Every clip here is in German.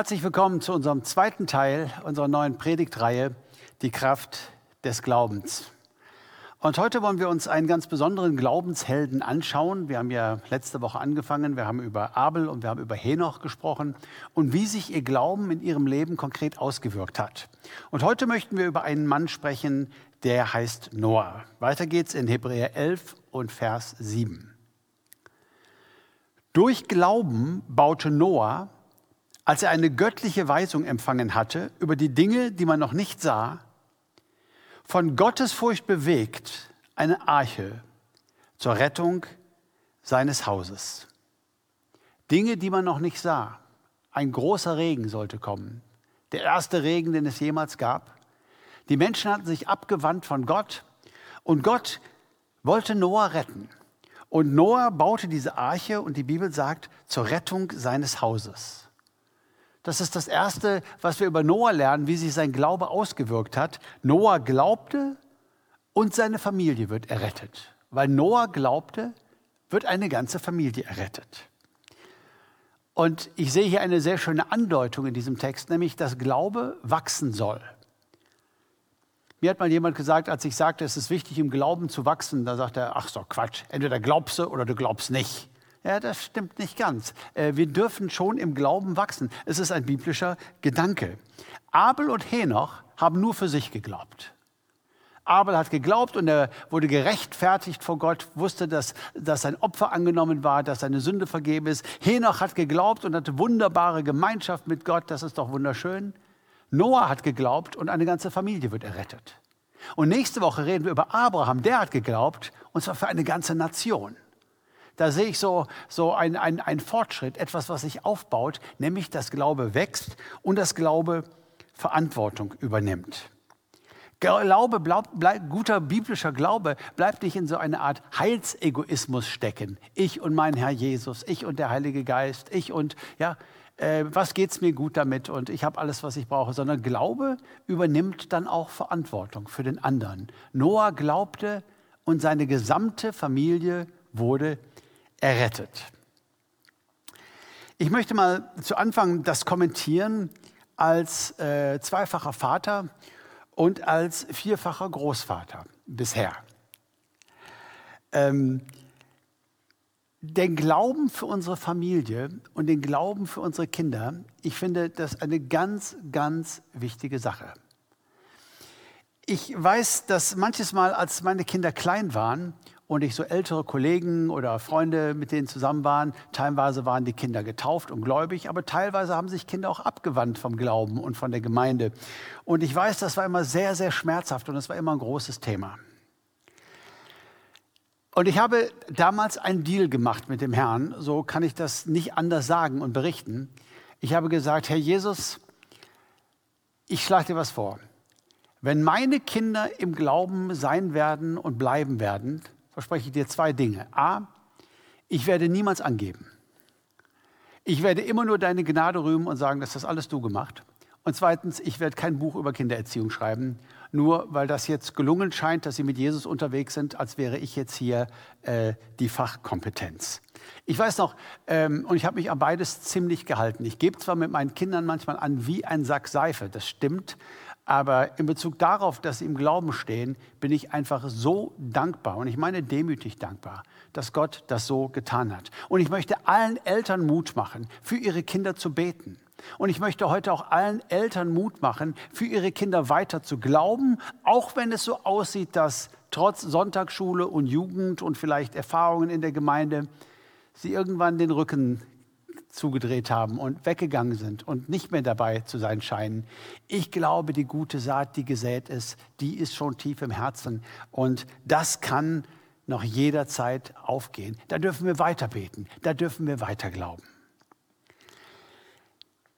Herzlich willkommen zu unserem zweiten Teil unserer neuen Predigtreihe, die Kraft des Glaubens. Und heute wollen wir uns einen ganz besonderen Glaubenshelden anschauen. Wir haben ja letzte Woche angefangen, wir haben über Abel und wir haben über Henoch gesprochen und wie sich ihr Glauben in ihrem Leben konkret ausgewirkt hat. Und heute möchten wir über einen Mann sprechen, der heißt Noah. Weiter geht's in Hebräer 11 und Vers 7. Durch Glauben baute Noah als er eine göttliche Weisung empfangen hatte über die Dinge, die man noch nicht sah, von Gottes Furcht bewegt, eine Arche zur Rettung seines Hauses. Dinge, die man noch nicht sah. Ein großer Regen sollte kommen. Der erste Regen, den es jemals gab. Die Menschen hatten sich abgewandt von Gott und Gott wollte Noah retten. Und Noah baute diese Arche und die Bibel sagt zur Rettung seines Hauses. Das ist das Erste, was wir über Noah lernen, wie sich sein Glaube ausgewirkt hat. Noah glaubte und seine Familie wird errettet. Weil Noah glaubte, wird eine ganze Familie errettet. Und ich sehe hier eine sehr schöne Andeutung in diesem Text, nämlich dass Glaube wachsen soll. Mir hat mal jemand gesagt, als ich sagte, es ist wichtig, im Glauben zu wachsen, da sagt er, ach so, Quatsch, entweder glaubst du oder du glaubst nicht. Ja, das stimmt nicht ganz. Äh, wir dürfen schon im Glauben wachsen. Es ist ein biblischer Gedanke. Abel und Henoch haben nur für sich geglaubt. Abel hat geglaubt und er wurde gerechtfertigt vor Gott, wusste, dass, dass sein Opfer angenommen war, dass seine Sünde vergeben ist. Henoch hat geglaubt und hatte wunderbare Gemeinschaft mit Gott, das ist doch wunderschön. Noah hat geglaubt und eine ganze Familie wird errettet. Und nächste Woche reden wir über Abraham, der hat geglaubt, und zwar für eine ganze Nation. Da sehe ich so, so einen ein Fortschritt, etwas, was sich aufbaut, nämlich dass Glaube wächst und das Glaube Verantwortung übernimmt. Glaube, bleib, bleib, guter biblischer Glaube bleibt nicht in so eine Art Heilsegoismus stecken. Ich und mein Herr Jesus, ich und der Heilige Geist, ich und ja, äh, was geht's mir gut damit und ich habe alles, was ich brauche, sondern Glaube übernimmt dann auch Verantwortung für den anderen. Noah glaubte und seine gesamte Familie wurde errettet. Ich möchte mal zu Anfang das kommentieren als äh, zweifacher Vater und als vierfacher Großvater bisher. Ähm, den Glauben für unsere Familie und den Glauben für unsere Kinder, ich finde das eine ganz, ganz wichtige Sache. Ich weiß, dass manches Mal, als meine Kinder klein waren und ich so ältere Kollegen oder Freunde mit denen zusammen waren, teilweise waren die Kinder getauft und gläubig, aber teilweise haben sich Kinder auch abgewandt vom Glauben und von der Gemeinde. Und ich weiß, das war immer sehr, sehr schmerzhaft und es war immer ein großes Thema. Und ich habe damals einen Deal gemacht mit dem Herrn, so kann ich das nicht anders sagen und berichten. Ich habe gesagt, Herr Jesus, ich schlage dir was vor. Wenn meine Kinder im Glauben sein werden und bleiben werden, verspreche ich dir zwei Dinge. A, ich werde niemals angeben. Ich werde immer nur deine Gnade rühmen und sagen, dass das alles du gemacht. Und zweitens, ich werde kein Buch über Kindererziehung schreiben, nur weil das jetzt gelungen scheint, dass sie mit Jesus unterwegs sind, als wäre ich jetzt hier äh, die Fachkompetenz. Ich weiß noch, ähm, und ich habe mich an beides ziemlich gehalten. Ich gebe zwar mit meinen Kindern manchmal an wie ein Sack Seife, das stimmt, aber in Bezug darauf, dass sie im Glauben stehen, bin ich einfach so dankbar und ich meine demütig dankbar, dass Gott das so getan hat. Und ich möchte allen Eltern Mut machen, für ihre Kinder zu beten. Und ich möchte heute auch allen Eltern Mut machen, für ihre Kinder weiter zu glauben, auch wenn es so aussieht, dass trotz Sonntagsschule und Jugend und vielleicht Erfahrungen in der Gemeinde sie irgendwann den Rücken zugedreht haben und weggegangen sind und nicht mehr dabei zu sein scheinen. Ich glaube, die gute Saat, die gesät ist, die ist schon tief im Herzen und das kann noch jederzeit aufgehen. Da dürfen wir weiter beten, da dürfen wir weiter glauben.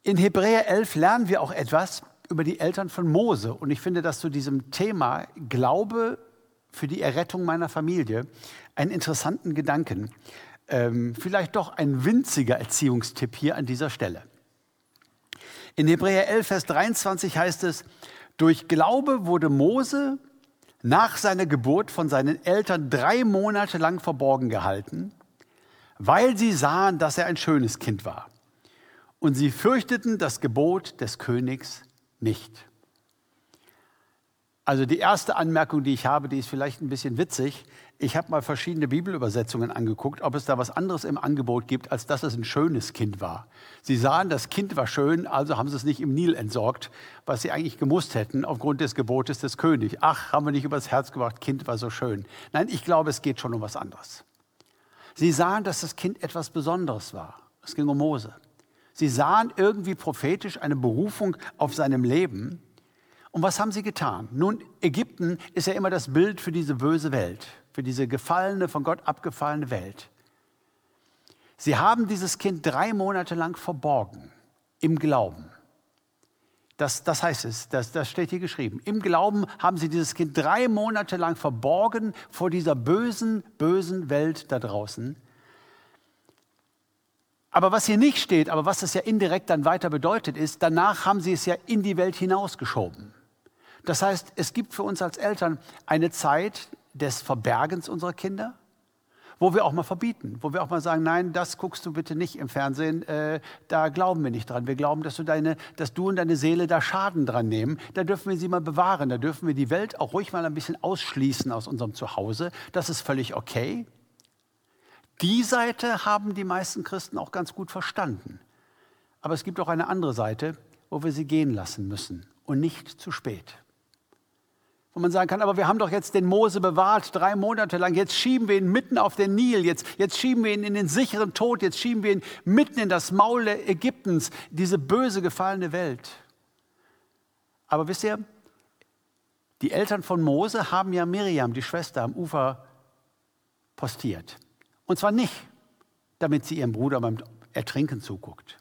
In Hebräer 11 lernen wir auch etwas über die Eltern von Mose und ich finde das zu diesem Thema Glaube für die Errettung meiner Familie einen interessanten Gedanken ähm, vielleicht doch ein winziger Erziehungstipp hier an dieser Stelle. In Hebräer 11, Vers 23 heißt es, durch Glaube wurde Mose nach seiner Geburt von seinen Eltern drei Monate lang verborgen gehalten, weil sie sahen, dass er ein schönes Kind war. und sie fürchteten das Gebot des Königs nicht. Also die erste Anmerkung, die ich habe, die ist vielleicht ein bisschen witzig. Ich habe mal verschiedene Bibelübersetzungen angeguckt, ob es da was anderes im Angebot gibt, als dass es ein schönes Kind war. Sie sahen, das Kind war schön, also haben sie es nicht im Nil entsorgt, was sie eigentlich gemusst hätten aufgrund des Gebotes des Königs. Ach, haben wir nicht übers Herz gebracht, Kind war so schön. Nein, ich glaube, es geht schon um was anderes. Sie sahen, dass das Kind etwas Besonderes war. Es ging um Mose. Sie sahen irgendwie prophetisch eine Berufung auf seinem Leben und was haben sie getan? Nun, Ägypten ist ja immer das Bild für diese böse Welt, für diese gefallene, von Gott abgefallene Welt. Sie haben dieses Kind drei Monate lang verborgen, im Glauben. Das, das heißt es, das, das steht hier geschrieben. Im Glauben haben sie dieses Kind drei Monate lang verborgen vor dieser bösen, bösen Welt da draußen. Aber was hier nicht steht, aber was es ja indirekt dann weiter bedeutet, ist, danach haben sie es ja in die Welt hinausgeschoben. Das heißt, es gibt für uns als Eltern eine Zeit des Verbergens unserer Kinder, wo wir auch mal verbieten, wo wir auch mal sagen, nein, das guckst du bitte nicht im Fernsehen, äh, da glauben wir nicht dran. Wir glauben, dass du, deine, dass du und deine Seele da Schaden dran nehmen. Da dürfen wir sie mal bewahren, da dürfen wir die Welt auch ruhig mal ein bisschen ausschließen aus unserem Zuhause. Das ist völlig okay. Die Seite haben die meisten Christen auch ganz gut verstanden. Aber es gibt auch eine andere Seite, wo wir sie gehen lassen müssen und nicht zu spät wo man sagen kann, aber wir haben doch jetzt den Mose bewahrt, drei Monate lang, jetzt schieben wir ihn mitten auf den Nil, jetzt, jetzt schieben wir ihn in den sicheren Tod, jetzt schieben wir ihn mitten in das Maul Ägyptens, diese böse, gefallene Welt. Aber wisst ihr, die Eltern von Mose haben ja Miriam, die Schwester, am Ufer postiert. Und zwar nicht, damit sie ihrem Bruder beim Ertrinken zuguckt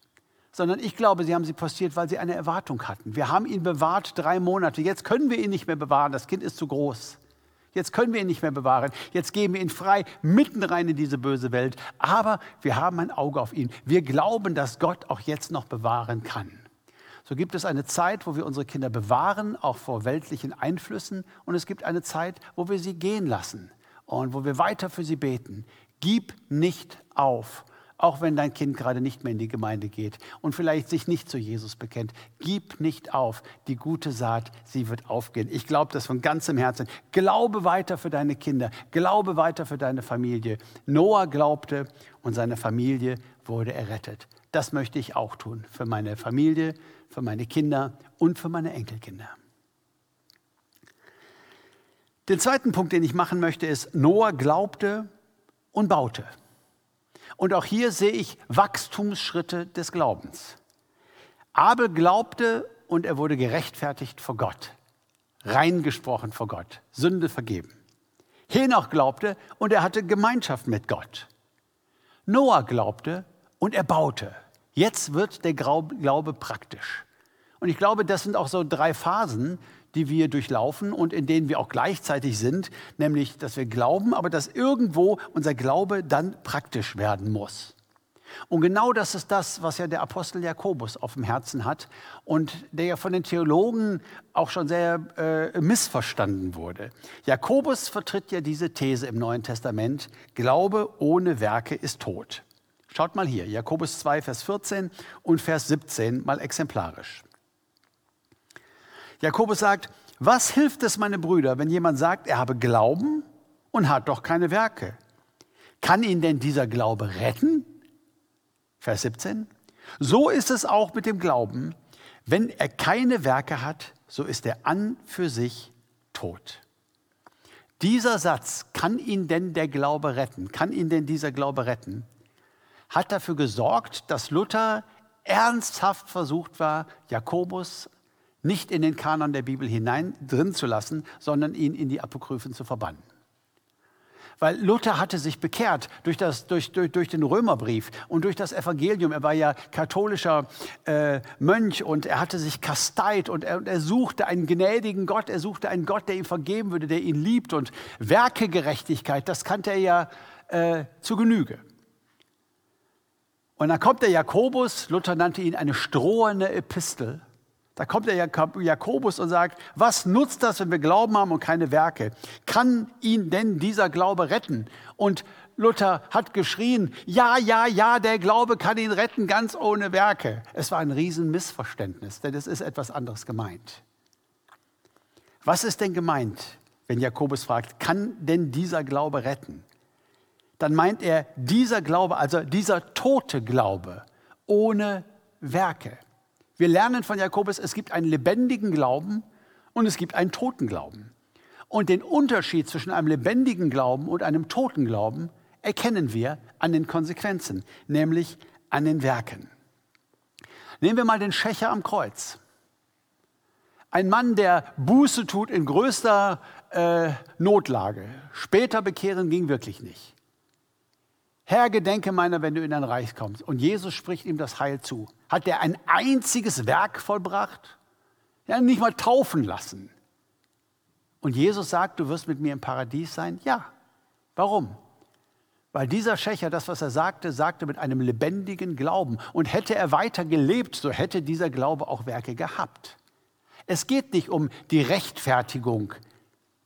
sondern ich glaube, sie haben sie postiert, weil sie eine Erwartung hatten. Wir haben ihn bewahrt drei Monate. Jetzt können wir ihn nicht mehr bewahren. Das Kind ist zu groß. Jetzt können wir ihn nicht mehr bewahren. Jetzt geben wir ihn frei mitten rein in diese böse Welt. Aber wir haben ein Auge auf ihn. Wir glauben, dass Gott auch jetzt noch bewahren kann. So gibt es eine Zeit, wo wir unsere Kinder bewahren, auch vor weltlichen Einflüssen. Und es gibt eine Zeit, wo wir sie gehen lassen und wo wir weiter für sie beten. Gib nicht auf auch wenn dein Kind gerade nicht mehr in die Gemeinde geht und vielleicht sich nicht zu Jesus bekennt. Gib nicht auf, die gute Saat, sie wird aufgehen. Ich glaube das von ganzem Herzen. Glaube weiter für deine Kinder, glaube weiter für deine Familie. Noah glaubte und seine Familie wurde errettet. Das möchte ich auch tun für meine Familie, für meine Kinder und für meine Enkelkinder. Den zweiten Punkt, den ich machen möchte, ist, Noah glaubte und baute. Und auch hier sehe ich Wachstumsschritte des Glaubens. Abel glaubte und er wurde gerechtfertigt vor Gott, reingesprochen vor Gott, Sünde vergeben. Henoch glaubte und er hatte Gemeinschaft mit Gott. Noah glaubte und er baute. Jetzt wird der Glaube praktisch. Und ich glaube, das sind auch so drei Phasen, die wir durchlaufen und in denen wir auch gleichzeitig sind, nämlich, dass wir glauben, aber dass irgendwo unser Glaube dann praktisch werden muss. Und genau das ist das, was ja der Apostel Jakobus auf dem Herzen hat und der ja von den Theologen auch schon sehr äh, missverstanden wurde. Jakobus vertritt ja diese These im Neuen Testament, Glaube ohne Werke ist tot. Schaut mal hier, Jakobus 2, Vers 14 und Vers 17 mal exemplarisch. Jakobus sagt, was hilft es, meine Brüder, wenn jemand sagt, er habe Glauben und hat doch keine Werke? Kann ihn denn dieser Glaube retten? Vers 17. So ist es auch mit dem Glauben. Wenn er keine Werke hat, so ist er an für sich tot. Dieser Satz, kann ihn denn der Glaube retten? Kann ihn denn dieser Glaube retten? Hat dafür gesorgt, dass Luther ernsthaft versucht war, Jakobus nicht in den Kanon der Bibel hinein drin zu lassen, sondern ihn in die Apokryphen zu verbannen. Weil Luther hatte sich bekehrt durch, das, durch, durch, durch den Römerbrief und durch das Evangelium. Er war ja katholischer äh, Mönch und er hatte sich kasteit und er, er, suchte einen gnädigen Gott. Er suchte einen Gott, der ihm vergeben würde, der ihn liebt. Und Werkegerechtigkeit, das kannte er ja äh, zu Genüge. Und dann kommt der Jakobus, Luther nannte ihn eine strohende Epistel. Da kommt der Jakobus und sagt, was nutzt das, wenn wir Glauben haben und keine Werke? Kann ihn denn dieser Glaube retten? Und Luther hat geschrien, ja, ja, ja, der Glaube kann ihn retten, ganz ohne Werke. Es war ein Riesenmissverständnis, denn es ist etwas anderes gemeint. Was ist denn gemeint, wenn Jakobus fragt, kann denn dieser Glaube retten? Dann meint er dieser Glaube, also dieser tote Glaube ohne Werke. Wir lernen von Jakobus, es gibt einen lebendigen Glauben und es gibt einen toten Glauben. Und den Unterschied zwischen einem lebendigen Glauben und einem toten Glauben erkennen wir an den Konsequenzen, nämlich an den Werken. Nehmen wir mal den Schächer am Kreuz. Ein Mann, der Buße tut in größter äh, Notlage. Später bekehren ging wirklich nicht. Herr, gedenke meiner, wenn du in dein Reich kommst. Und Jesus spricht ihm das Heil zu. Hat er ein einziges Werk vollbracht? Ja, nicht mal taufen lassen. Und Jesus sagt, du wirst mit mir im Paradies sein? Ja. Warum? Weil dieser Schächer, das, was er sagte, sagte mit einem lebendigen Glauben. Und hätte er weiter gelebt, so hätte dieser Glaube auch Werke gehabt. Es geht nicht um die Rechtfertigung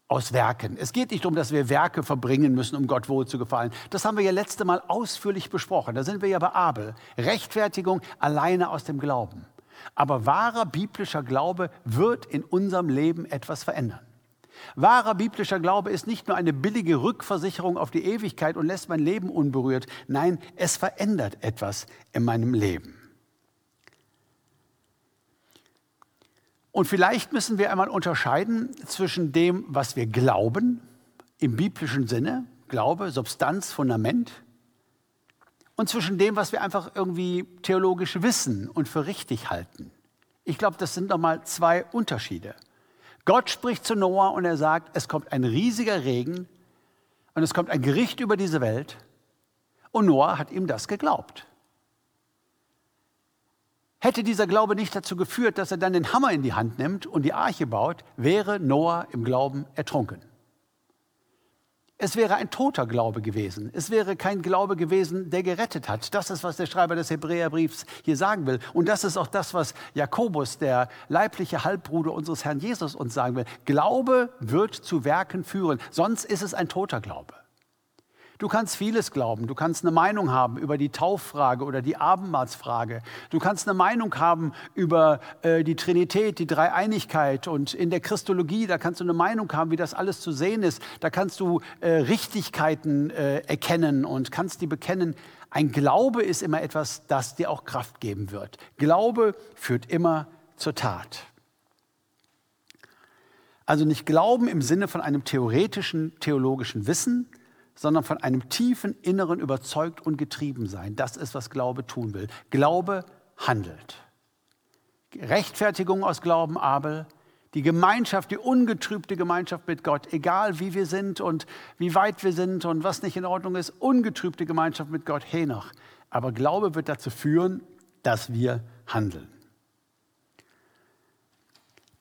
aus Werken. Es geht nicht darum, dass wir Werke verbringen müssen, um Gott wohl zu gefallen. Das haben wir ja letzte Mal ausführlich besprochen. Da sind wir ja bei Abel. Rechtfertigung alleine aus dem Glauben. Aber wahrer biblischer Glaube wird in unserem Leben etwas verändern. Wahrer biblischer Glaube ist nicht nur eine billige Rückversicherung auf die Ewigkeit und lässt mein Leben unberührt. Nein, es verändert etwas in meinem Leben. Und vielleicht müssen wir einmal unterscheiden zwischen dem, was wir glauben, im biblischen Sinne, Glaube, Substanz, Fundament, und zwischen dem, was wir einfach irgendwie theologisch wissen und für richtig halten. Ich glaube, das sind nochmal zwei Unterschiede. Gott spricht zu Noah und er sagt, es kommt ein riesiger Regen und es kommt ein Gericht über diese Welt. Und Noah hat ihm das geglaubt. Hätte dieser Glaube nicht dazu geführt, dass er dann den Hammer in die Hand nimmt und die Arche baut, wäre Noah im Glauben ertrunken. Es wäre ein toter Glaube gewesen. Es wäre kein Glaube gewesen, der gerettet hat. Das ist, was der Schreiber des Hebräerbriefs hier sagen will. Und das ist auch das, was Jakobus, der leibliche Halbbruder unseres Herrn Jesus, uns sagen will. Glaube wird zu Werken führen, sonst ist es ein toter Glaube. Du kannst vieles glauben. Du kannst eine Meinung haben über die Tauffrage oder die Abendmahlsfrage. Du kannst eine Meinung haben über äh, die Trinität, die Dreieinigkeit. Und in der Christologie, da kannst du eine Meinung haben, wie das alles zu sehen ist. Da kannst du äh, Richtigkeiten äh, erkennen und kannst die bekennen. Ein Glaube ist immer etwas, das dir auch Kraft geben wird. Glaube führt immer zur Tat. Also nicht Glauben im Sinne von einem theoretischen, theologischen Wissen, sondern von einem tiefen Inneren überzeugt und getrieben sein. Das ist, was Glaube tun will. Glaube handelt. Rechtfertigung aus Glauben, Abel, die Gemeinschaft, die ungetrübte Gemeinschaft mit Gott, egal wie wir sind und wie weit wir sind und was nicht in Ordnung ist, ungetrübte Gemeinschaft mit Gott, Henoch. Aber Glaube wird dazu führen, dass wir handeln.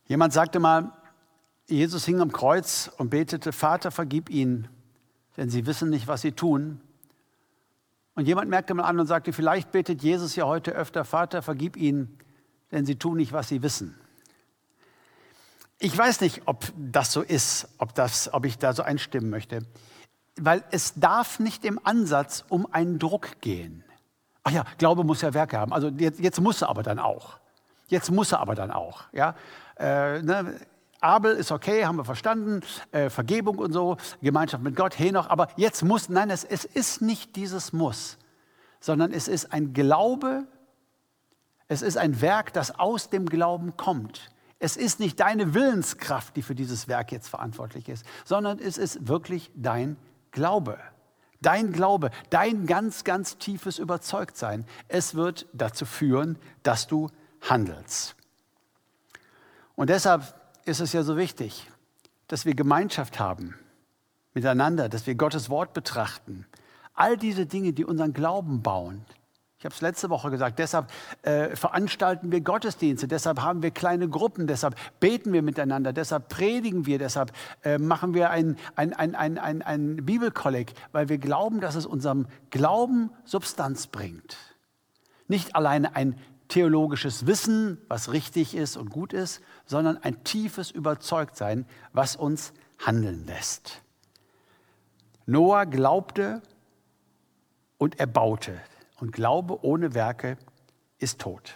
Jemand sagte mal, Jesus hing am Kreuz und betete, Vater, vergib ihnen, denn sie wissen nicht, was sie tun. Und jemand merkte mal an und sagte, vielleicht betet Jesus ja heute öfter, Vater, vergib ihnen, denn sie tun nicht, was sie wissen. Ich weiß nicht, ob das so ist, ob, das, ob ich da so einstimmen möchte, weil es darf nicht im Ansatz um einen Druck gehen. Ach ja, Glaube muss ja Werke haben. Also jetzt, jetzt muss er aber dann auch. Jetzt muss er aber dann auch. Ja? Äh, ne? Abel ist okay, haben wir verstanden, äh, Vergebung und so, Gemeinschaft mit Gott, Henoch, aber jetzt muss, nein, es, es ist nicht dieses Muss, sondern es ist ein Glaube, es ist ein Werk, das aus dem Glauben kommt. Es ist nicht deine Willenskraft, die für dieses Werk jetzt verantwortlich ist, sondern es ist wirklich dein Glaube. Dein Glaube, dein ganz, ganz tiefes Überzeugtsein. Es wird dazu führen, dass du handelst. Und deshalb ist es ja so wichtig, dass wir Gemeinschaft haben miteinander, dass wir Gottes Wort betrachten. All diese Dinge, die unseren Glauben bauen. Ich habe es letzte Woche gesagt, deshalb äh, veranstalten wir Gottesdienste, deshalb haben wir kleine Gruppen, deshalb beten wir miteinander, deshalb predigen wir, deshalb äh, machen wir ein, ein, ein, ein, ein, ein Bibelkolleg, weil wir glauben, dass es unserem Glauben Substanz bringt. Nicht alleine ein theologisches Wissen, was richtig ist und gut ist, sondern ein tiefes Überzeugtsein, was uns handeln lässt. Noah glaubte und er baute. Und Glaube ohne Werke ist tot.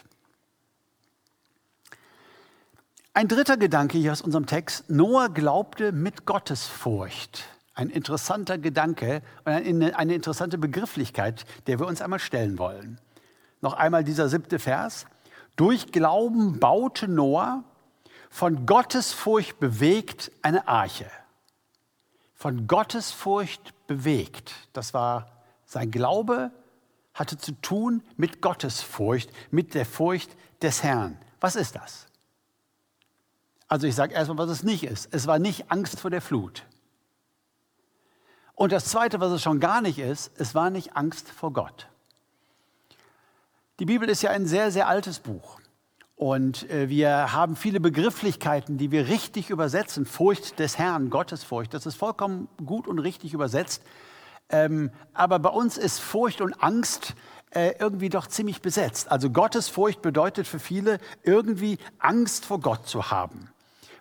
Ein dritter Gedanke hier aus unserem Text. Noah glaubte mit Gottesfurcht. Ein interessanter Gedanke und eine interessante Begrifflichkeit, der wir uns einmal stellen wollen. Noch einmal dieser siebte Vers. Durch Glauben baute Noah von Gottesfurcht bewegt eine Arche. Von Gottesfurcht bewegt. Das war sein Glaube, hatte zu tun mit Gottesfurcht, mit der Furcht des Herrn. Was ist das? Also ich sage erstmal, was es nicht ist. Es war nicht Angst vor der Flut. Und das Zweite, was es schon gar nicht ist, es war nicht Angst vor Gott. Die Bibel ist ja ein sehr, sehr altes Buch. Und äh, wir haben viele Begrifflichkeiten, die wir richtig übersetzen. Furcht des Herrn, Gottesfurcht, das ist vollkommen gut und richtig übersetzt. Ähm, aber bei uns ist Furcht und Angst äh, irgendwie doch ziemlich besetzt. Also Gottesfurcht bedeutet für viele irgendwie Angst vor Gott zu haben.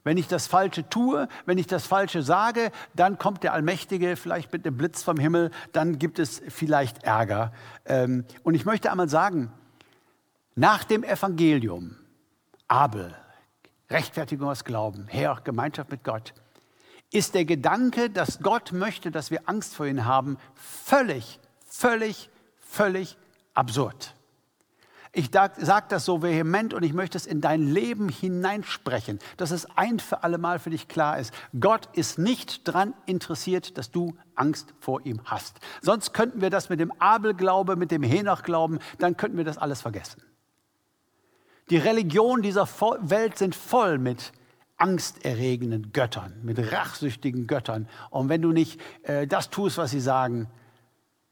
Wenn ich das Falsche tue, wenn ich das Falsche sage, dann kommt der Allmächtige vielleicht mit einem Blitz vom Himmel, dann gibt es vielleicht Ärger. Ähm, und ich möchte einmal sagen, nach dem Evangelium, Abel, Rechtfertigung aus Glauben, Herr, Gemeinschaft mit Gott, ist der Gedanke, dass Gott möchte, dass wir Angst vor ihm haben, völlig, völlig, völlig absurd. Ich sage das so vehement und ich möchte es in dein Leben hineinsprechen, dass es ein für alle Mal für dich klar ist. Gott ist nicht daran interessiert, dass du Angst vor ihm hast. Sonst könnten wir das mit dem Abelglaube, mit dem Henoch-Glauben, dann könnten wir das alles vergessen. Die Religionen dieser Welt sind voll mit angsterregenden Göttern, mit rachsüchtigen Göttern. Und wenn du nicht äh, das tust, was sie sagen,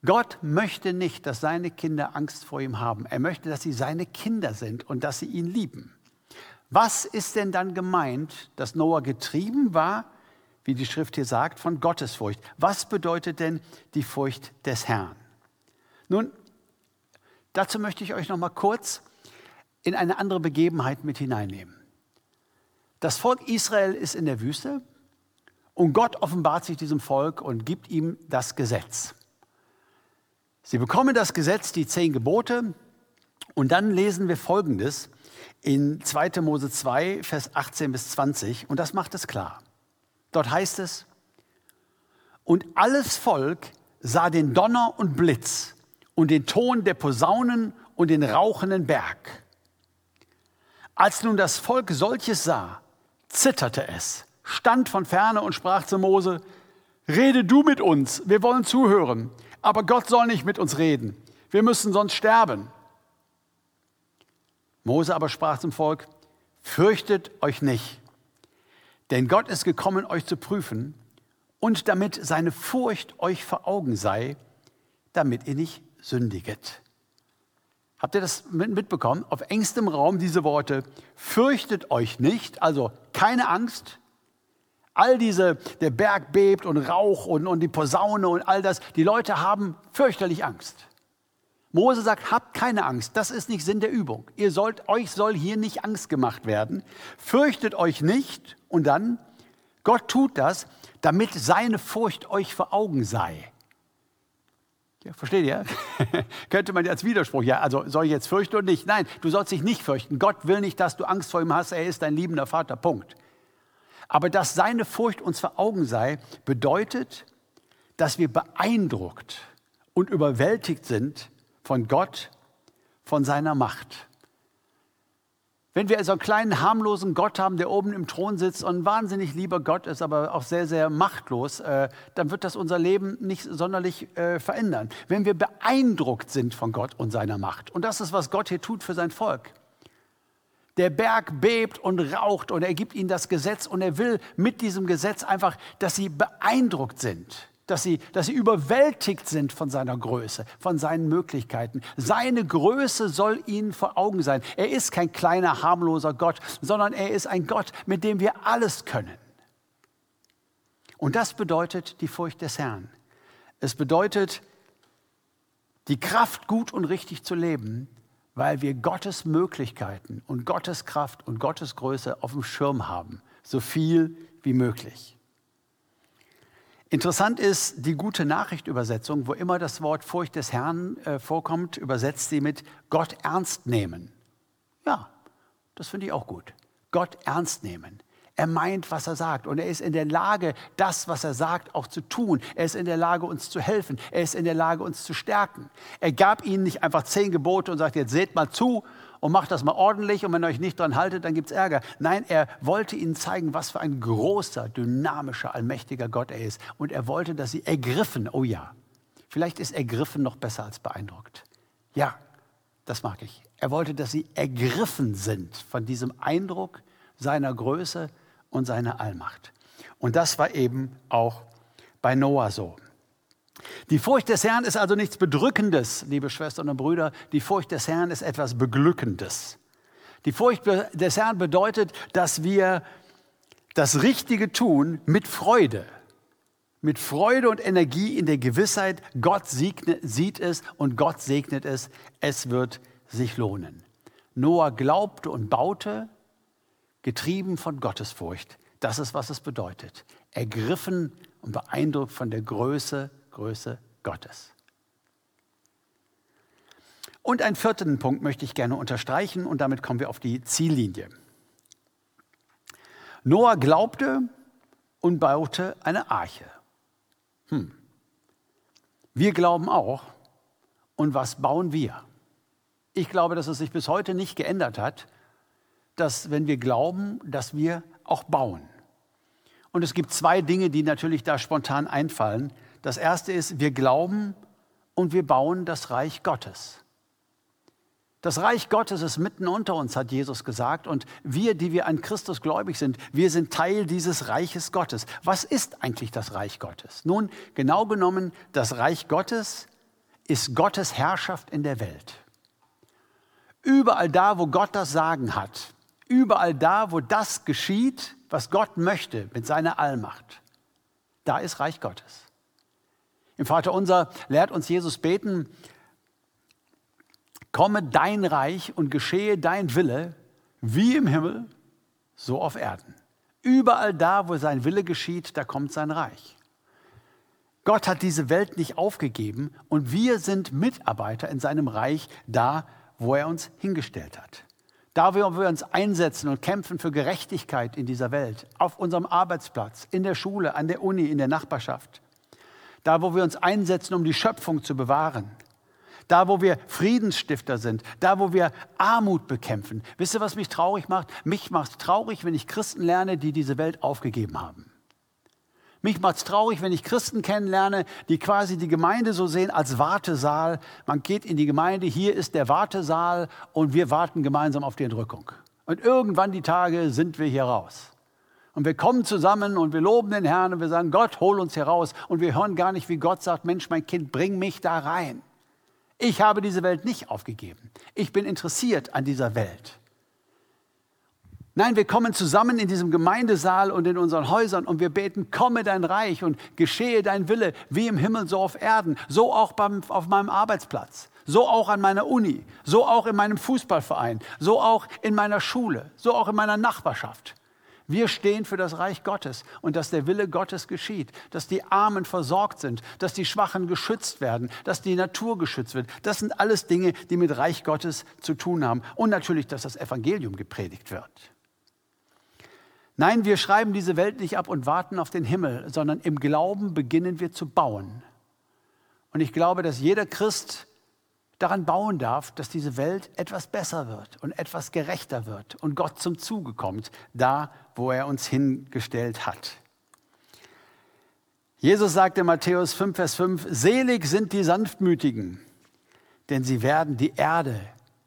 Gott möchte nicht, dass seine Kinder Angst vor ihm haben. Er möchte, dass sie seine Kinder sind und dass sie ihn lieben. Was ist denn dann gemeint, dass Noah getrieben war, wie die Schrift hier sagt, von Gottesfurcht? Was bedeutet denn die Furcht des Herrn? Nun, dazu möchte ich euch noch mal kurz in eine andere Begebenheit mit hineinnehmen. Das Volk Israel ist in der Wüste und Gott offenbart sich diesem Volk und gibt ihm das Gesetz. Sie bekommen das Gesetz, die zehn Gebote, und dann lesen wir Folgendes in 2. Mose 2, Vers 18 bis 20, und das macht es klar. Dort heißt es, und alles Volk sah den Donner und Blitz und den Ton der Posaunen und den rauchenden Berg. Als nun das Volk solches sah, zitterte es, stand von ferne und sprach zu Mose, Rede du mit uns, wir wollen zuhören, aber Gott soll nicht mit uns reden, wir müssen sonst sterben. Mose aber sprach zum Volk, Fürchtet euch nicht, denn Gott ist gekommen, euch zu prüfen und damit seine Furcht euch vor Augen sei, damit ihr nicht sündiget. Habt ihr das mitbekommen? Auf engstem Raum diese Worte, fürchtet euch nicht, also keine Angst. All diese, der Berg bebt und Rauch und, und die Posaune und all das, die Leute haben fürchterlich Angst. Mose sagt, habt keine Angst, das ist nicht Sinn der Übung. Ihr sollt, euch soll hier nicht Angst gemacht werden. Fürchtet euch nicht und dann, Gott tut das, damit seine Furcht euch vor Augen sei. Ja, versteht ihr? Könnte man als Widerspruch, ja, also soll ich jetzt fürchten oder nicht? Nein, du sollst dich nicht fürchten. Gott will nicht, dass du Angst vor ihm hast. Er ist dein liebender Vater, Punkt. Aber dass seine Furcht uns vor Augen sei, bedeutet, dass wir beeindruckt und überwältigt sind von Gott, von seiner Macht. Wenn wir also einen kleinen, harmlosen Gott haben, der oben im Thron sitzt und ein wahnsinnig lieber Gott ist, aber auch sehr, sehr machtlos, äh, dann wird das unser Leben nicht sonderlich äh, verändern. Wenn wir beeindruckt sind von Gott und seiner Macht, und das ist, was Gott hier tut für sein Volk. Der Berg bebt und raucht und er gibt ihnen das Gesetz und er will mit diesem Gesetz einfach, dass sie beeindruckt sind dass sie, dass sie überwältigt sind von seiner Größe, von seinen Möglichkeiten. Seine Größe soll ihnen vor Augen sein. Er ist kein kleiner, harmloser Gott, sondern er ist ein Gott, mit dem wir alles können. Und das bedeutet die Furcht des Herrn. Es bedeutet die Kraft, gut und richtig zu leben, weil wir Gottes Möglichkeiten und Gottes Kraft und Gottes Größe auf dem Schirm haben, so viel wie möglich. Interessant ist die gute Nachricht-Übersetzung, wo immer das Wort Furcht des Herrn äh, vorkommt, übersetzt sie mit Gott ernst nehmen. Ja, das finde ich auch gut. Gott ernst nehmen. Er meint, was er sagt. Und er ist in der Lage, das, was er sagt, auch zu tun. Er ist in der Lage, uns zu helfen. Er ist in der Lage, uns zu stärken. Er gab ihnen nicht einfach zehn Gebote und sagt, jetzt seht mal zu und macht das mal ordentlich. Und wenn ihr euch nicht dran haltet, dann gibt es Ärger. Nein, er wollte ihnen zeigen, was für ein großer, dynamischer, allmächtiger Gott er ist. Und er wollte, dass sie ergriffen, oh ja, vielleicht ist ergriffen noch besser als beeindruckt. Ja, das mag ich. Er wollte, dass sie ergriffen sind von diesem Eindruck seiner Größe, und seine Allmacht. Und das war eben auch bei Noah so. Die Furcht des Herrn ist also nichts Bedrückendes, liebe Schwestern und Brüder. Die Furcht des Herrn ist etwas Beglückendes. Die Furcht des Herrn bedeutet, dass wir das Richtige tun mit Freude. Mit Freude und Energie in der Gewissheit, Gott sieht es und Gott segnet es. Es wird sich lohnen. Noah glaubte und baute getrieben von Gottesfurcht. Das ist, was es bedeutet. Ergriffen und beeindruckt von der Größe, Größe Gottes. Und einen vierten Punkt möchte ich gerne unterstreichen und damit kommen wir auf die Ziellinie. Noah glaubte und baute eine Arche. Hm. Wir glauben auch. Und was bauen wir? Ich glaube, dass es sich bis heute nicht geändert hat dass wenn wir glauben, dass wir auch bauen. Und es gibt zwei Dinge, die natürlich da spontan einfallen. Das erste ist, wir glauben und wir bauen das Reich Gottes. Das Reich Gottes ist mitten unter uns, hat Jesus gesagt. Und wir, die wir an Christus gläubig sind, wir sind Teil dieses Reiches Gottes. Was ist eigentlich das Reich Gottes? Nun, genau genommen, das Reich Gottes ist Gottes Herrschaft in der Welt. Überall da, wo Gott das Sagen hat, Überall da, wo das geschieht, was Gott möchte mit seiner Allmacht, da ist Reich Gottes. Im Vater unser lehrt uns Jesus beten, komme dein Reich und geschehe dein Wille, wie im Himmel, so auf Erden. Überall da, wo sein Wille geschieht, da kommt sein Reich. Gott hat diese Welt nicht aufgegeben und wir sind Mitarbeiter in seinem Reich da, wo er uns hingestellt hat. Da, wo wir uns einsetzen und kämpfen für Gerechtigkeit in dieser Welt, auf unserem Arbeitsplatz, in der Schule, an der Uni, in der Nachbarschaft. Da, wo wir uns einsetzen, um die Schöpfung zu bewahren. Da, wo wir Friedensstifter sind. Da, wo wir Armut bekämpfen. Wisst ihr, was mich traurig macht? Mich macht es traurig, wenn ich Christen lerne, die diese Welt aufgegeben haben. Mich macht es traurig, wenn ich Christen kennenlerne, die quasi die Gemeinde so sehen als Wartesaal. Man geht in die Gemeinde, hier ist der Wartesaal und wir warten gemeinsam auf die Entrückung. Und irgendwann die Tage sind wir hier raus. Und wir kommen zusammen und wir loben den Herrn und wir sagen, Gott, hol uns hier raus. Und wir hören gar nicht, wie Gott sagt, Mensch, mein Kind, bring mich da rein. Ich habe diese Welt nicht aufgegeben. Ich bin interessiert an dieser Welt. Nein, wir kommen zusammen in diesem Gemeindesaal und in unseren Häusern und wir beten, komme dein Reich und geschehe dein Wille, wie im Himmel, so auf Erden, so auch beim, auf meinem Arbeitsplatz, so auch an meiner Uni, so auch in meinem Fußballverein, so auch in meiner Schule, so auch in meiner Nachbarschaft. Wir stehen für das Reich Gottes und dass der Wille Gottes geschieht, dass die Armen versorgt sind, dass die Schwachen geschützt werden, dass die Natur geschützt wird. Das sind alles Dinge, die mit Reich Gottes zu tun haben. Und natürlich, dass das Evangelium gepredigt wird. Nein, wir schreiben diese Welt nicht ab und warten auf den Himmel, sondern im Glauben beginnen wir zu bauen. Und ich glaube, dass jeder Christ daran bauen darf, dass diese Welt etwas besser wird und etwas gerechter wird und Gott zum Zuge kommt, da, wo er uns hingestellt hat. Jesus sagte in Matthäus 5, Vers 5, Selig sind die Sanftmütigen, denn sie werden die Erde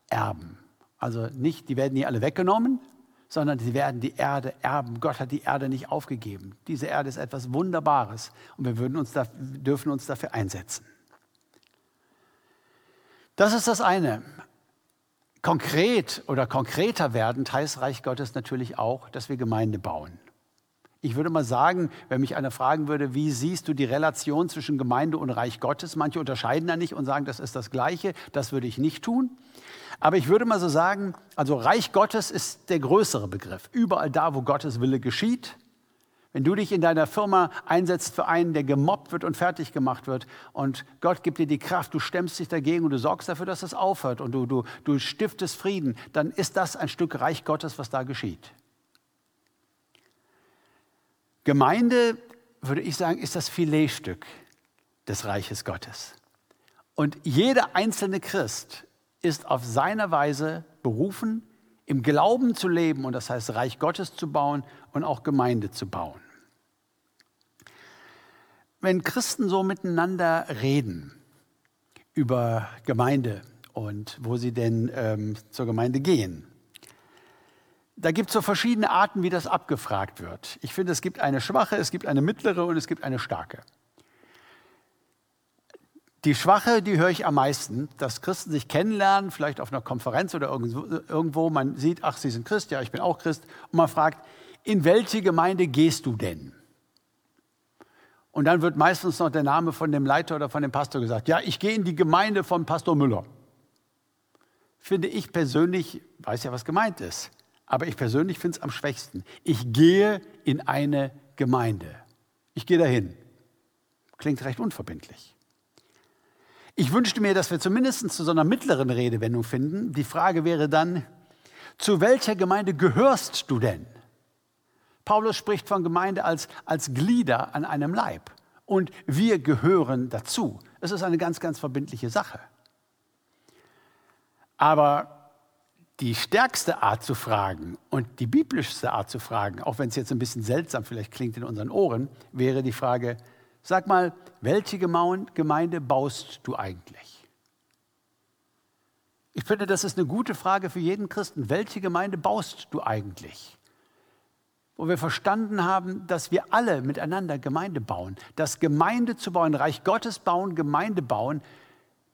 erben. Also nicht, die werden nie alle weggenommen, sondern sie werden die Erde erben. Gott hat die Erde nicht aufgegeben. Diese Erde ist etwas Wunderbares und wir würden uns da, dürfen uns dafür einsetzen. Das ist das eine. Konkret oder konkreter werdend heißt Reich Gottes natürlich auch, dass wir Gemeinde bauen. Ich würde mal sagen, wenn mich einer fragen würde, wie siehst du die Relation zwischen Gemeinde und Reich Gottes? Manche unterscheiden da nicht und sagen, das ist das Gleiche. Das würde ich nicht tun. Aber ich würde mal so sagen, also Reich Gottes ist der größere Begriff. Überall da, wo Gottes Wille geschieht, Wenn du dich in deiner Firma einsetzt für einen, der gemobbt wird und fertig gemacht wird und Gott gibt dir die Kraft, du stemmst dich dagegen und du sorgst dafür, dass es aufhört und du, du, du stiftest Frieden, dann ist das ein Stück Reich Gottes, was da geschieht. Gemeinde, würde ich sagen, ist das Filetstück des Reiches Gottes. Und jeder einzelne Christ ist auf seine Weise berufen, im Glauben zu leben und das heißt Reich Gottes zu bauen und auch Gemeinde zu bauen. Wenn Christen so miteinander reden über Gemeinde und wo sie denn ähm, zur Gemeinde gehen, da gibt es so verschiedene Arten, wie das abgefragt wird. Ich finde, es gibt eine schwache, es gibt eine mittlere und es gibt eine starke. Die Schwache, die höre ich am meisten, dass Christen sich kennenlernen, vielleicht auf einer Konferenz oder irgendwo. Man sieht, ach, Sie sind Christ, ja, ich bin auch Christ. Und man fragt, in welche Gemeinde gehst du denn? Und dann wird meistens noch der Name von dem Leiter oder von dem Pastor gesagt. Ja, ich gehe in die Gemeinde von Pastor Müller. Finde ich persönlich, weiß ja, was gemeint ist, aber ich persönlich finde es am schwächsten. Ich gehe in eine Gemeinde. Ich gehe dahin. Klingt recht unverbindlich. Ich wünschte mir, dass wir zumindest zu so einer mittleren Redewendung finden. Die Frage wäre dann, zu welcher Gemeinde gehörst du denn? Paulus spricht von Gemeinde als, als Glieder an einem Leib. Und wir gehören dazu. Es ist eine ganz, ganz verbindliche Sache. Aber die stärkste Art zu fragen und die biblischste Art zu fragen, auch wenn es jetzt ein bisschen seltsam vielleicht klingt in unseren Ohren, wäre die Frage, Sag mal, welche Gemeinde baust du eigentlich? Ich finde, das ist eine gute Frage für jeden Christen. Welche Gemeinde baust du eigentlich? Wo wir verstanden haben, dass wir alle miteinander Gemeinde bauen. Das Gemeinde zu bauen, Reich Gottes bauen, Gemeinde bauen,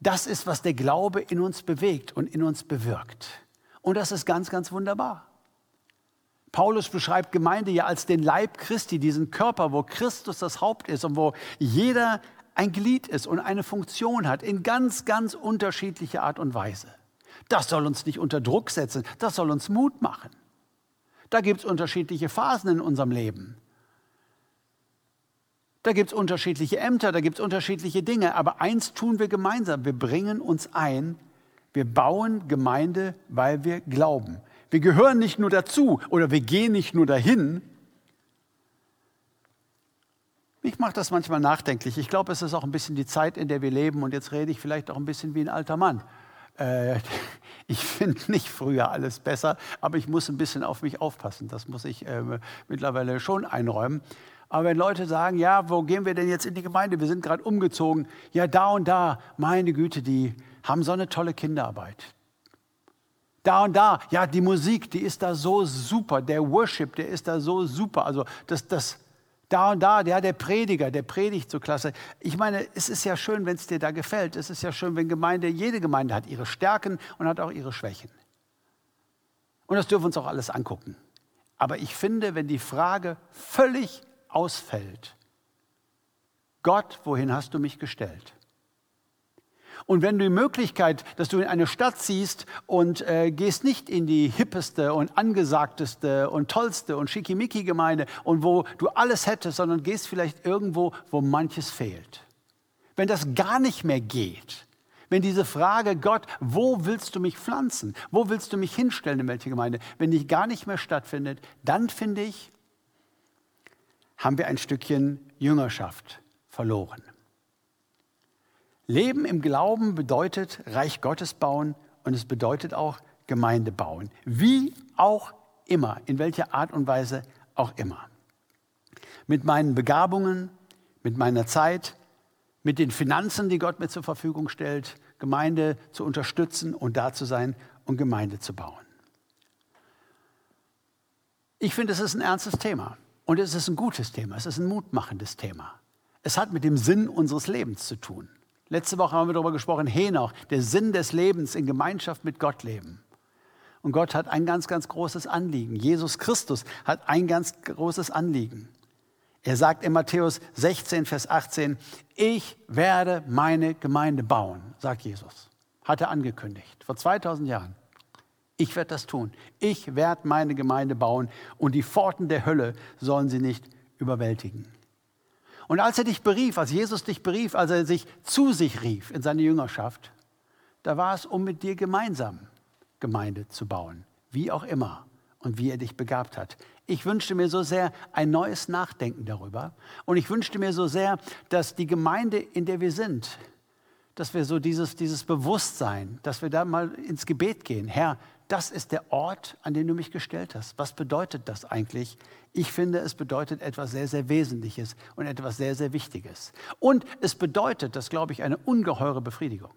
das ist, was der Glaube in uns bewegt und in uns bewirkt. Und das ist ganz, ganz wunderbar. Paulus beschreibt Gemeinde ja als den Leib Christi, diesen Körper, wo Christus das Haupt ist und wo jeder ein Glied ist und eine Funktion hat in ganz, ganz unterschiedlicher Art und Weise. Das soll uns nicht unter Druck setzen, das soll uns Mut machen. Da gibt es unterschiedliche Phasen in unserem Leben. Da gibt es unterschiedliche Ämter, da gibt es unterschiedliche Dinge. Aber eins tun wir gemeinsam, wir bringen uns ein, wir bauen Gemeinde, weil wir glauben. Wir gehören nicht nur dazu oder wir gehen nicht nur dahin. Mich macht das manchmal nachdenklich. Ich glaube, es ist auch ein bisschen die Zeit, in der wir leben. Und jetzt rede ich vielleicht auch ein bisschen wie ein alter Mann. Äh, ich finde nicht früher alles besser, aber ich muss ein bisschen auf mich aufpassen. Das muss ich äh, mittlerweile schon einräumen. Aber wenn Leute sagen, ja, wo gehen wir denn jetzt in die Gemeinde? Wir sind gerade umgezogen. Ja, da und da, meine Güte, die haben so eine tolle Kinderarbeit. Da und da, ja, die Musik, die ist da so super. Der Worship, der ist da so super. Also das, das, da und da, ja, der Prediger, der predigt so klasse. Ich meine, es ist ja schön, wenn es dir da gefällt. Es ist ja schön, wenn Gemeinde, jede Gemeinde hat ihre Stärken und hat auch ihre Schwächen. Und das dürfen wir uns auch alles angucken. Aber ich finde, wenn die Frage völlig ausfällt, Gott, wohin hast du mich gestellt? Und wenn du die Möglichkeit, dass du in eine Stadt ziehst und äh, gehst nicht in die hippeste und angesagteste und tollste und schickimicki Gemeinde und wo du alles hättest, sondern gehst vielleicht irgendwo, wo manches fehlt. Wenn das gar nicht mehr geht, wenn diese Frage, Gott, wo willst du mich pflanzen? Wo willst du mich hinstellen in welche Gemeinde? Wenn die gar nicht mehr stattfindet, dann finde ich, haben wir ein Stückchen Jüngerschaft verloren. Leben im Glauben bedeutet Reich Gottes bauen und es bedeutet auch Gemeinde bauen. Wie auch immer, in welcher Art und Weise auch immer. Mit meinen Begabungen, mit meiner Zeit, mit den Finanzen, die Gott mir zur Verfügung stellt, Gemeinde zu unterstützen und da zu sein und Gemeinde zu bauen. Ich finde, es ist ein ernstes Thema und es ist ein gutes Thema, es ist ein mutmachendes Thema. Es hat mit dem Sinn unseres Lebens zu tun. Letzte Woche haben wir darüber gesprochen, Henoch, der Sinn des Lebens in Gemeinschaft mit Gott leben. Und Gott hat ein ganz, ganz großes Anliegen. Jesus Christus hat ein ganz großes Anliegen. Er sagt in Matthäus 16, Vers 18, ich werde meine Gemeinde bauen, sagt Jesus. Hat er angekündigt, vor 2000 Jahren. Ich werde das tun. Ich werde meine Gemeinde bauen und die Pforten der Hölle sollen sie nicht überwältigen. Und als er dich berief, als Jesus dich berief, als er sich zu sich rief in seine Jüngerschaft, da war es, um mit dir gemeinsam Gemeinde zu bauen, wie auch immer und wie er dich begabt hat. Ich wünschte mir so sehr ein neues Nachdenken darüber und ich wünschte mir so sehr, dass die Gemeinde, in der wir sind, dass wir so dieses, dieses Bewusstsein, dass wir da mal ins Gebet gehen. Herr, das ist der Ort, an den du mich gestellt hast. Was bedeutet das eigentlich? Ich finde, es bedeutet etwas sehr, sehr Wesentliches und etwas sehr, sehr Wichtiges. Und es bedeutet, das glaube ich, eine ungeheure Befriedigung.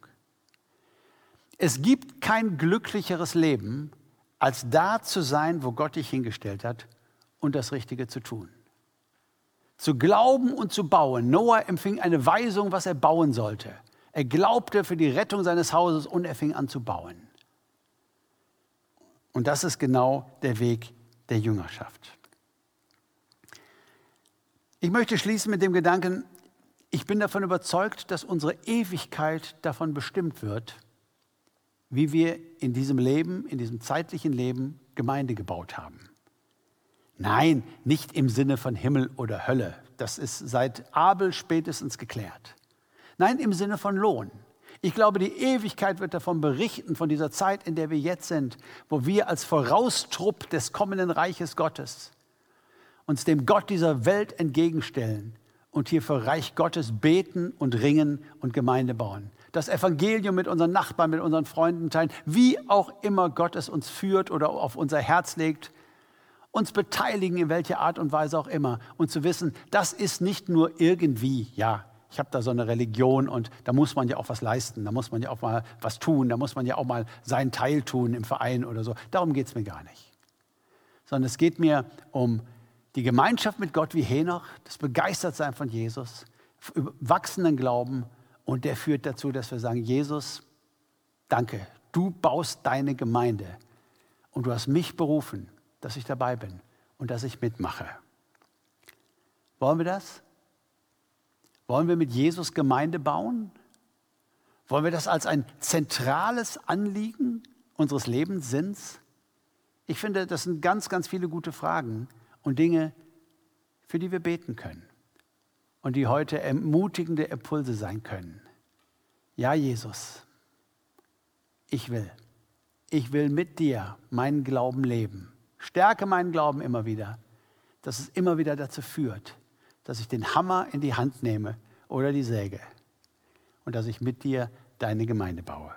Es gibt kein glücklicheres Leben, als da zu sein, wo Gott dich hingestellt hat und das Richtige zu tun. Zu glauben und zu bauen. Noah empfing eine Weisung, was er bauen sollte. Er glaubte für die Rettung seines Hauses und er fing an zu bauen. Und das ist genau der Weg der Jüngerschaft. Ich möchte schließen mit dem Gedanken, ich bin davon überzeugt, dass unsere Ewigkeit davon bestimmt wird, wie wir in diesem Leben, in diesem zeitlichen Leben Gemeinde gebaut haben. Nein, nicht im Sinne von Himmel oder Hölle. Das ist seit Abel spätestens geklärt. Nein, im Sinne von Lohn. Ich glaube, die Ewigkeit wird davon berichten, von dieser Zeit, in der wir jetzt sind, wo wir als Voraustrupp des kommenden Reiches Gottes uns dem Gott dieser Welt entgegenstellen und hier für Reich Gottes beten und ringen und Gemeinde bauen. Das Evangelium mit unseren Nachbarn, mit unseren Freunden teilen, wie auch immer Gott es uns führt oder auf unser Herz legt, uns beteiligen in welcher Art und Weise auch immer und zu wissen, das ist nicht nur irgendwie, ja, ich habe da so eine Religion und da muss man ja auch was leisten, da muss man ja auch mal was tun, da muss man ja auch mal seinen Teil tun im Verein oder so. Darum geht es mir gar nicht. Sondern es geht mir um die Gemeinschaft mit Gott wie Henoch, das Begeistertsein von Jesus, wachsenden Glauben und der führt dazu, dass wir sagen, Jesus, danke, du baust deine Gemeinde und du hast mich berufen, dass ich dabei bin und dass ich mitmache. Wollen wir das? Wollen wir mit Jesus Gemeinde bauen? Wollen wir das als ein zentrales Anliegen unseres Lebenssinns? Ich finde, das sind ganz, ganz viele gute Fragen und Dinge, für die wir beten können und die heute ermutigende Impulse sein können. Ja, Jesus, ich will. Ich will mit dir meinen Glauben leben. Stärke meinen Glauben immer wieder, dass es immer wieder dazu führt, dass ich den Hammer in die Hand nehme oder die Säge und dass ich mit dir deine Gemeinde baue.